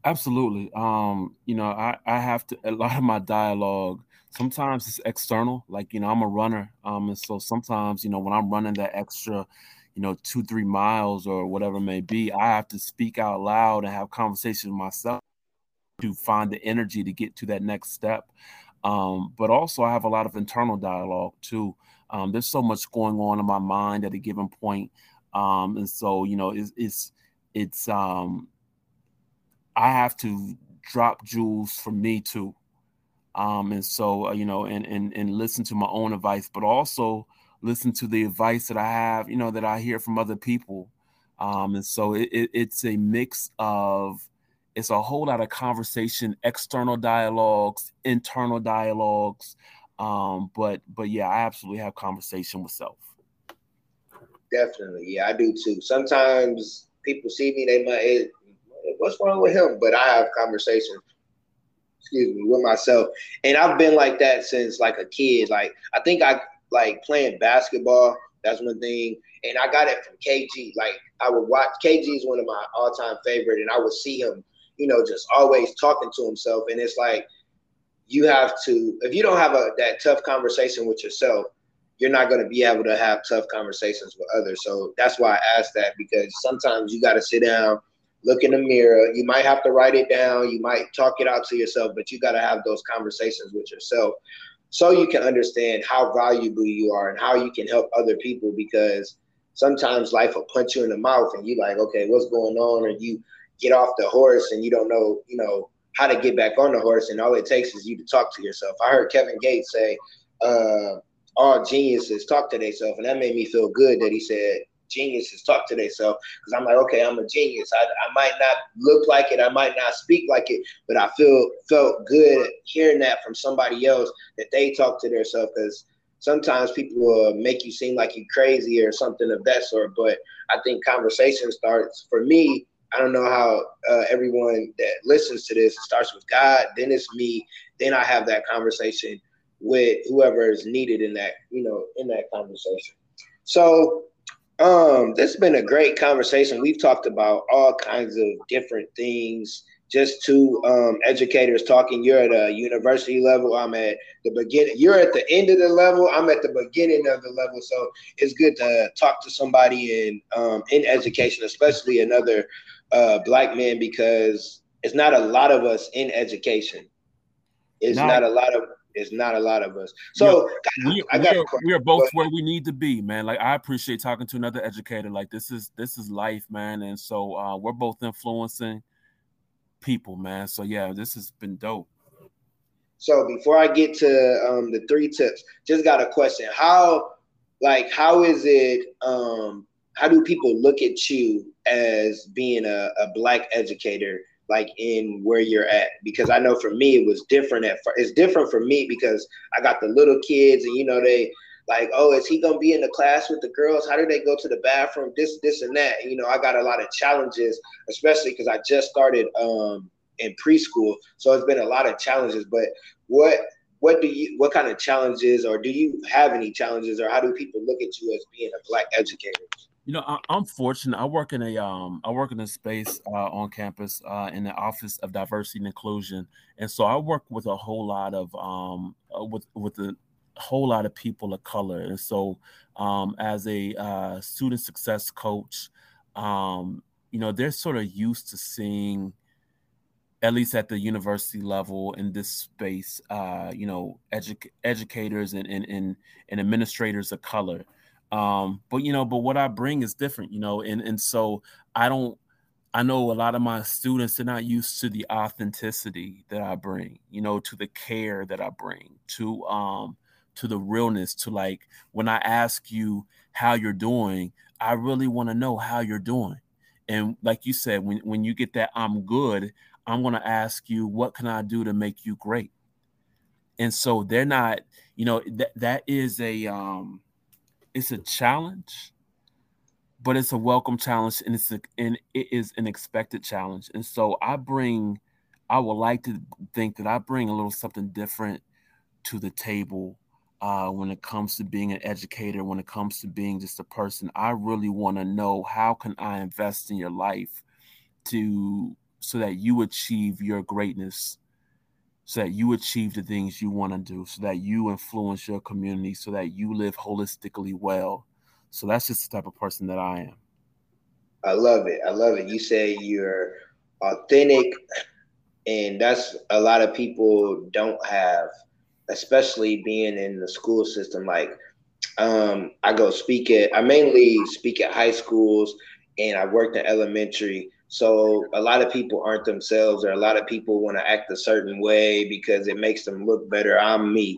Absolutely. Um, you know, I, I have to a lot of my dialogue sometimes it's external. Like, you know, I'm a runner. Um, and so sometimes, you know, when I'm running that extra, you know, two, three miles or whatever it may be, I have to speak out loud and have conversations with myself to find the energy to get to that next step. Um, but also I have a lot of internal dialogue too. Um, there's so much going on in my mind at a given point. Um, and so, you know, it's, it's, it's, um, I have to drop jewels for me too um, and so uh, you know, and and and listen to my own advice, but also listen to the advice that I have, you know, that I hear from other people. Um, and so it, it, it's a mix of it's a whole lot of conversation, external dialogues, internal dialogues. Um, but but yeah, I absolutely have conversation with self. Definitely, yeah, I do too. Sometimes people see me, they might, what's wrong with him? But I have conversations excuse me, with myself. And I've been like that since like a kid. Like I think I like playing basketball. That's one thing. And I got it from KG. Like I would watch KG is one of my all time favorite, and I would see him, you know, just always talking to himself. And it's like you have to if you don't have a that tough conversation with yourself, you're not going to be able to have tough conversations with others. So that's why I asked that because sometimes you got to sit down look in the mirror. You might have to write it down. You might talk it out to yourself, but you got to have those conversations with yourself so you can understand how valuable you are and how you can help other people because sometimes life will punch you in the mouth and you're like, okay, what's going on? Or you get off the horse and you don't know, you know, how to get back on the horse. And all it takes is you to talk to yourself. I heard Kevin Gates say, uh, all geniuses talk to themselves. And that made me feel good that he said, geniuses talk to themselves because I'm like, okay, I'm a genius. I, I might not look like it, I might not speak like it, but I feel felt good hearing that from somebody else that they talk to themselves because sometimes people will make you seem like you're crazy or something of that sort. But I think conversation starts for me. I don't know how uh, everyone that listens to this starts with God, then it's me, then I have that conversation with whoever is needed in that, you know, in that conversation. So um, this has been a great conversation. We've talked about all kinds of different things. Just two um, educators talking. You're at a university level. I'm at the beginning. You're at the end of the level. I'm at the beginning of the level. So it's good to talk to somebody in um, in education, especially another uh, black man, because it's not a lot of us in education. It's not, not a lot of it's not a lot of us. So we, I got we are, we are both where we need to be, man. Like I appreciate talking to another educator. Like this is this is life, man. And so uh, we're both influencing people, man. So yeah, this has been dope. So before I get to um, the three tips, just got a question. How like how is it um how do people look at you as being a, a black educator like in where you're at because I know for me it was different at. It's different for me because I got the little kids and you know they like oh is he gonna be in the class with the girls? How do they go to the bathroom? This this and that. You know I got a lot of challenges, especially because I just started um in preschool, so it's been a lot of challenges. But what what do you what kind of challenges or do you have any challenges or how do people look at you as being a black educator? You know, I, am fortunate. I work in a um, I work in a space uh, on campus uh, in the Office of Diversity and Inclusion, and so I work with a whole lot of um, uh, with with a whole lot of people of color. And so, um, as a uh, student success coach, um, you know, they're sort of used to seeing, at least at the university level in this space, uh, you know, edu- educators and, and and and administrators of color um, but you know, but what I bring is different, you know, and and so I don't I know a lot of my students are not used to the authenticity that I bring, you know, to the care that I bring, to um to the realness, to like when I ask you how you're doing, I really want to know how you're doing. And like you said, when when you get that I'm good, I'm going to ask you what can I do to make you great? And so they're not, you know, that that is a um it's a challenge, but it's a welcome challenge and it's a, and it is an expected challenge. And so I bring, I would like to think that I bring a little something different to the table uh, when it comes to being an educator, when it comes to being just a person. I really want to know how can I invest in your life to so that you achieve your greatness so that you achieve the things you want to do, so that you influence your community, so that you live holistically well. So that's just the type of person that I am. I love it. I love it. You say you're authentic, and that's a lot of people don't have, especially being in the school system. Like, um, I go speak at, I mainly speak at high schools, and I worked in elementary so a lot of people aren't themselves, or a lot of people want to act a certain way because it makes them look better. I'm me.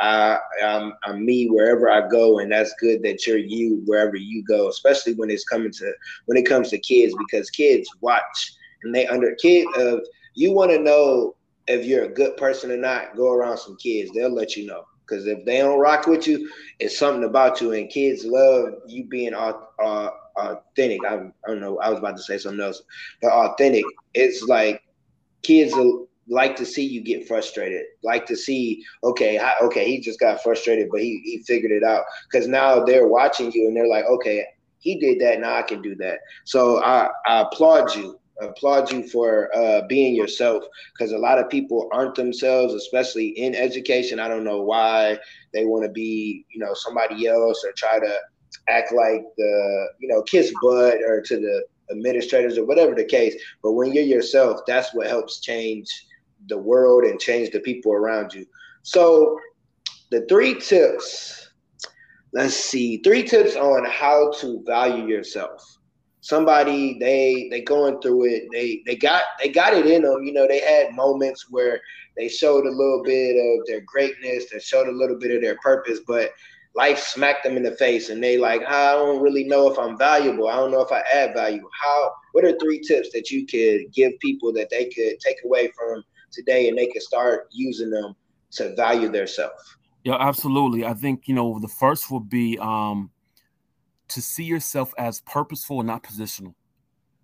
I, I'm, I'm me wherever I go, and that's good that you're you wherever you go. Especially when it's coming to when it comes to kids, because kids watch and they under kid of you want to know if you're a good person or not. Go around some kids; they'll let you know. Because if they don't rock with you, it's something about you, and kids love you being uh, uh, authentic. I, I don't know. I was about to say something else, but authentic. It's like kids like to see you get frustrated. Like to see, okay, okay, he just got frustrated, but he he figured it out. Because now they're watching you and they're like, okay, he did that. Now I can do that. So I, I applaud you. I applaud you for uh, being yourself because a lot of people aren't themselves, especially in education. I don't know why they want to be, you know, somebody else or try to act like the you know kiss butt or to the administrators or whatever the case. But when you're yourself, that's what helps change the world and change the people around you. So the three tips. Let's see, three tips on how to value yourself. Somebody they they going through it. They they got they got it in them. You know, they had moments where they showed a little bit of their greatness. They showed a little bit of their purpose, but life smacked them in the face and they like, I don't really know if I'm valuable. I don't know if I add value. How what are three tips that you could give people that they could take away from today and they could start using them to value their self? Yeah, absolutely. I think, you know, the first would be um to see yourself as purposeful and not positional.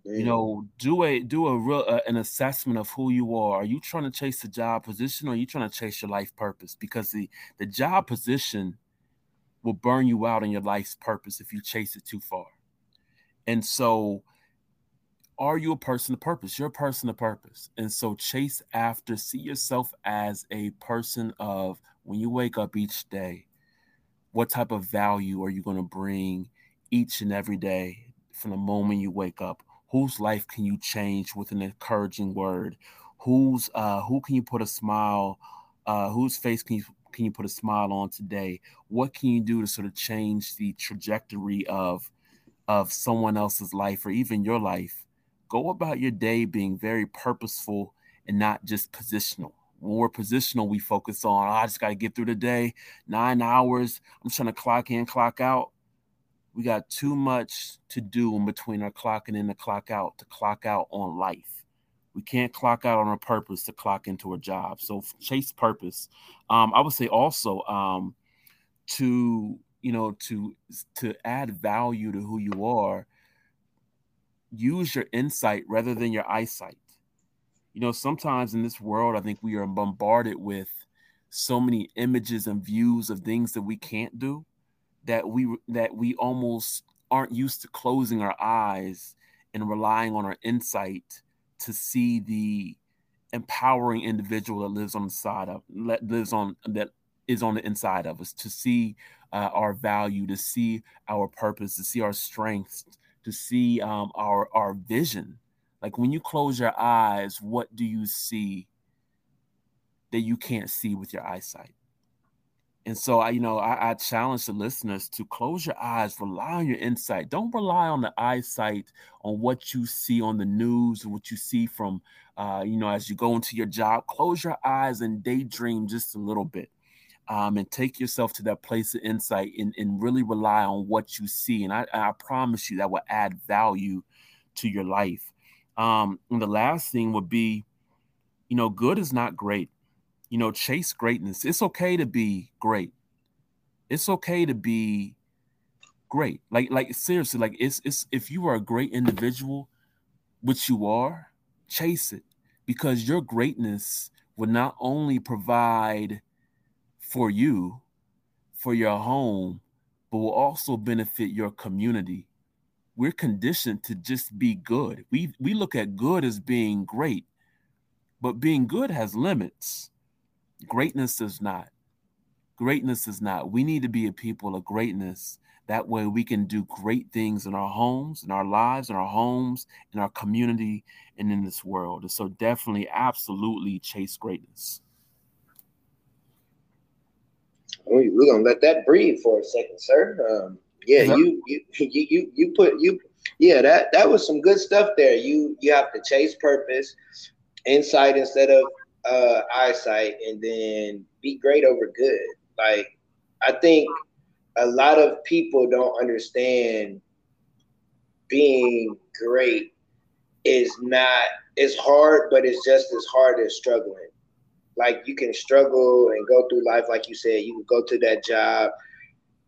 Mm. You know, do a do a real uh, an assessment of who you are. Are you trying to chase the job position, or are you trying to chase your life purpose? Because the the job position will burn you out in your life's purpose if you chase it too far. And so, are you a person of purpose? You're a person of purpose. And so, chase after, see yourself as a person of when you wake up each day, what type of value are you going to bring each and every day from the moment you wake up? Whose life can you change with an encouraging word? Who's uh, who can you put a smile? Uh, whose face can you can you put a smile on today? What can you do to sort of change the trajectory of of someone else's life or even your life? Go about your day being very purposeful and not just positional. When we're positional, we focus on, oh, I just got to get through the day, nine hours. I'm trying to clock in, clock out. We got too much to do in between our clocking in and the clock out to clock out on life. We can't clock out on our purpose to clock into a job. So chase purpose. Um, I would say also um, to you know to to add value to who you are. Use your insight rather than your eyesight. You know, sometimes in this world, I think we are bombarded with so many images and views of things that we can't do that we that we almost aren't used to closing our eyes and relying on our insight to see the empowering individual that lives on the side of lives on that is on the inside of us to see uh, our value to see our purpose to see our strengths to see um, our our vision. Like when you close your eyes what do you see that you can't see with your eyesight and so I, you know, I, I, challenge the listeners to close your eyes, rely on your insight. Don't rely on the eyesight on what you see on the news what you see from, uh, you know, as you go into your job. Close your eyes and daydream just a little bit, um, and take yourself to that place of insight and, and really rely on what you see. And I, I promise you that will add value to your life. Um, and the last thing would be, you know, good is not great you know, chase greatness. It's okay to be great. It's okay to be great. Like, like seriously, like it's it's if you are a great individual, which you are, chase it because your greatness will not only provide for you, for your home, but will also benefit your community. We're conditioned to just be good. We we look at good as being great, but being good has limits. Greatness is not. Greatness is not. We need to be a people of greatness. That way we can do great things in our homes, in our lives, in our homes, in our community, and in this world. And so definitely, absolutely chase greatness. We're gonna let that breathe for a second, sir. Um, yeah, you, you you you you put you yeah that that was some good stuff there. You you have to chase purpose, insight instead of uh, eyesight and then be great over good. Like I think a lot of people don't understand being great is not it's hard, but it's just as hard as struggling. Like you can struggle and go through life, like you said, you can go to that job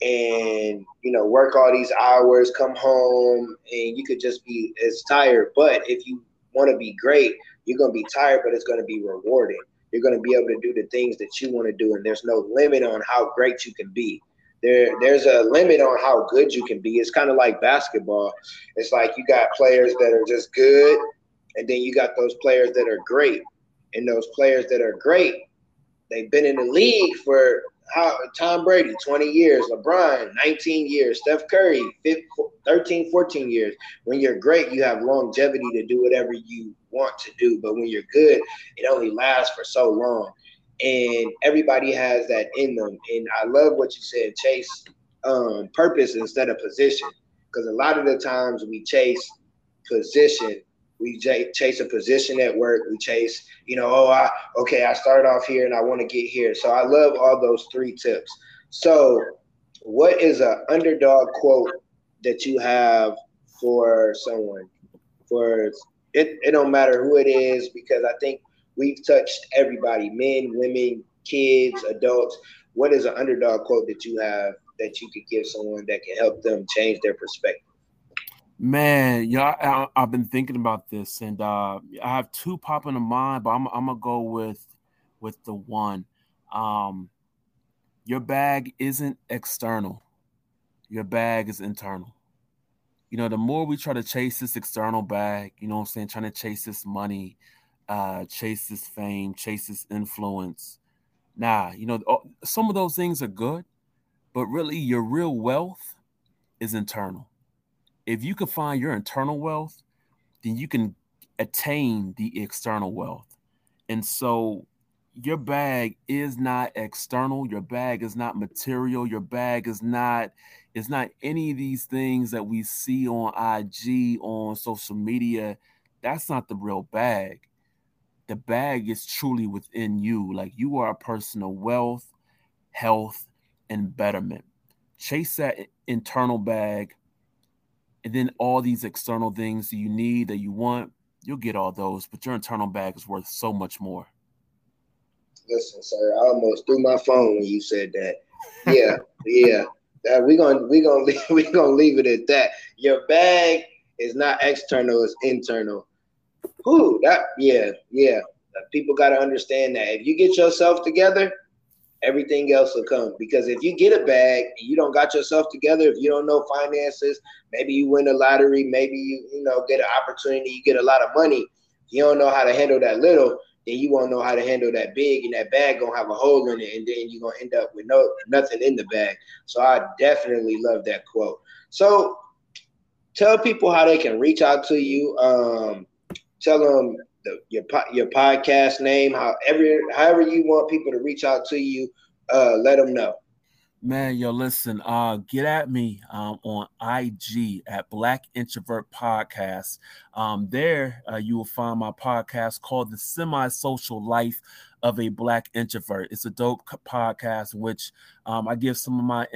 and you know work all these hours, come home, and you could just be as tired. But if you want to be great, you're going to be tired, but it's going to be rewarding. You're going to be able to do the things that you want to do, and there's no limit on how great you can be. There, there's a limit on how good you can be. It's kind of like basketball. It's like you got players that are just good, and then you got those players that are great. And those players that are great, they've been in the league for how Tom Brady, 20 years, LeBron, 19 years, Steph Curry, 15, 13, 14 years. When you're great, you have longevity to do whatever you want to do. But when you're good, it only lasts for so long. And everybody has that in them. And I love what you said, chase um, purpose instead of position. Because a lot of the times we chase position we chase a position at work. We chase, you know, oh, I okay, I started off here and I want to get here. So I love all those three tips. So what is an underdog quote that you have for someone? For it, it don't matter who it is because I think we've touched everybody, men, women, kids, adults. What is an underdog quote that you have that you could give someone that can help them change their perspective? Man, yeah, I, have been thinking about this, and uh, I have two popping to mind, but I'm, I'm gonna go with with the one. Um, your bag isn't external; your bag is internal. You know, the more we try to chase this external bag, you know, what I'm saying, trying to chase this money, uh, chase this fame, chase this influence. Nah, you know, some of those things are good, but really, your real wealth is internal if you can find your internal wealth, then you can attain the external wealth. And so your bag is not external, your bag is not material, your bag is not it's not any of these things that we see on IG on social media. That's not the real bag. The bag is truly within you. Like you are a person of wealth, health, and betterment. Chase that internal bag and then all these external things that you need that you want, you'll get all those, but your internal bag is worth so much more. Listen, sir, I almost threw my phone when you said that. Yeah, yeah. That we're gonna we gonna leave, [LAUGHS] we gonna leave it at that. Your bag is not external; it's internal. Who that? Yeah, yeah. People got to understand that if you get yourself together, everything else will come. Because if you get a bag and you don't got yourself together, if you don't know finances, maybe you win a lottery, maybe you you know get an opportunity, you get a lot of money. You don't know how to handle that little, then you won't know how to handle that big, and that bag gonna have a hole in it, and then you're gonna end up with no nothing in the bag. So I definitely love that quote. So tell people how they can reach out to you. Um, tell them the, your your podcast name, however however you want people to reach out to you, uh, let them know. Man, yo, listen, uh, get at me um, on IG at Black Introvert Podcast. Um, there, uh, you will find my podcast called The Semi Social Life of a Black Introvert. It's a dope podcast which um, I give some of my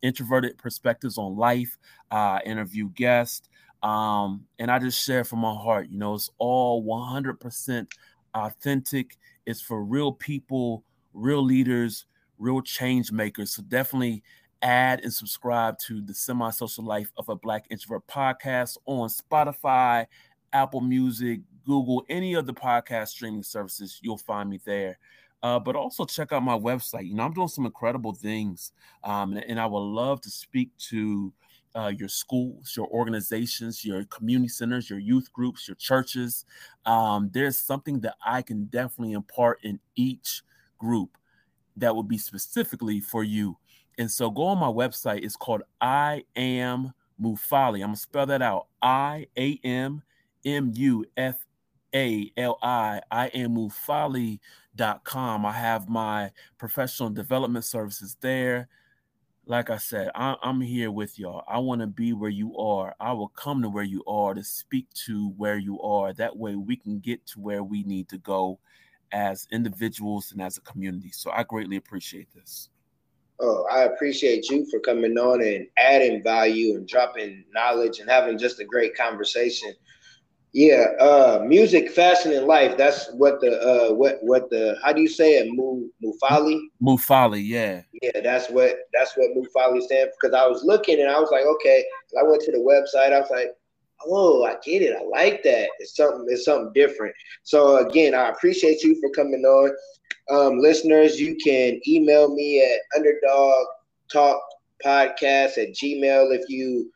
introverted perspectives on life, uh, interview guests, um, and I just share from my heart. You know, it's all 100% authentic. It's for real people, real leaders, real change makers. So definitely add and subscribe to the Semi Social Life of a Black Introvert podcast on Spotify, Apple Music, Google, any of the podcast streaming services. You'll find me there. Uh, but also check out my website. You know, I'm doing some incredible things, um, and, and I would love to speak to uh, your schools, your organizations, your community centers, your youth groups, your churches. Um, there's something that I can definitely impart in each group that would be specifically for you. And so go on my website. It's called I Am Mufali. I'm gonna spell that out. I A M M U F A L I. I am Mufali.com. I have my professional development services there like I said, I, am here with y'all. I want to be where you are. I will come to where you are to speak to where you are. That way we can get to where we need to go as individuals and as a community. So I greatly appreciate this. Oh, I appreciate you for coming on and adding value and dropping knowledge and having just a great conversation. Yeah, uh, music, fashion, and life. That's what the uh, what what the how do you say it? Mu, Mufali. Mufali, yeah. Yeah, that's what that's what Mufali stands for. Because I was looking and I was like, okay. I went to the website. I was like, oh, I get it. I like that. It's something. It's something different. So again, I appreciate you for coming on. Um, listeners, you can email me at underdog talk podcast at gmail if you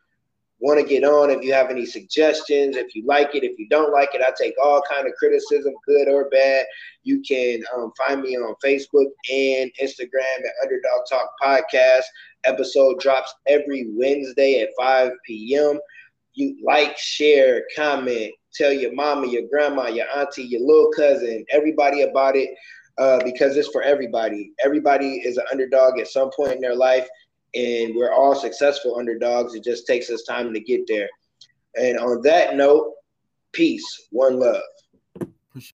want to get on if you have any suggestions. If you like it if you don't like it i take all kind of criticism good or bad. You can um, find me on facebook and instagram at underdog talk podcast. Episode drops every wednesday at 5 p.m you like share comment tell your mama your grandma your auntie your little cousin everybody about it uh, because it's for everybody. Everybody is an underdog at some point in their life and we're all successful underdogs. It just takes us time to get there. And on that note, peace, one love.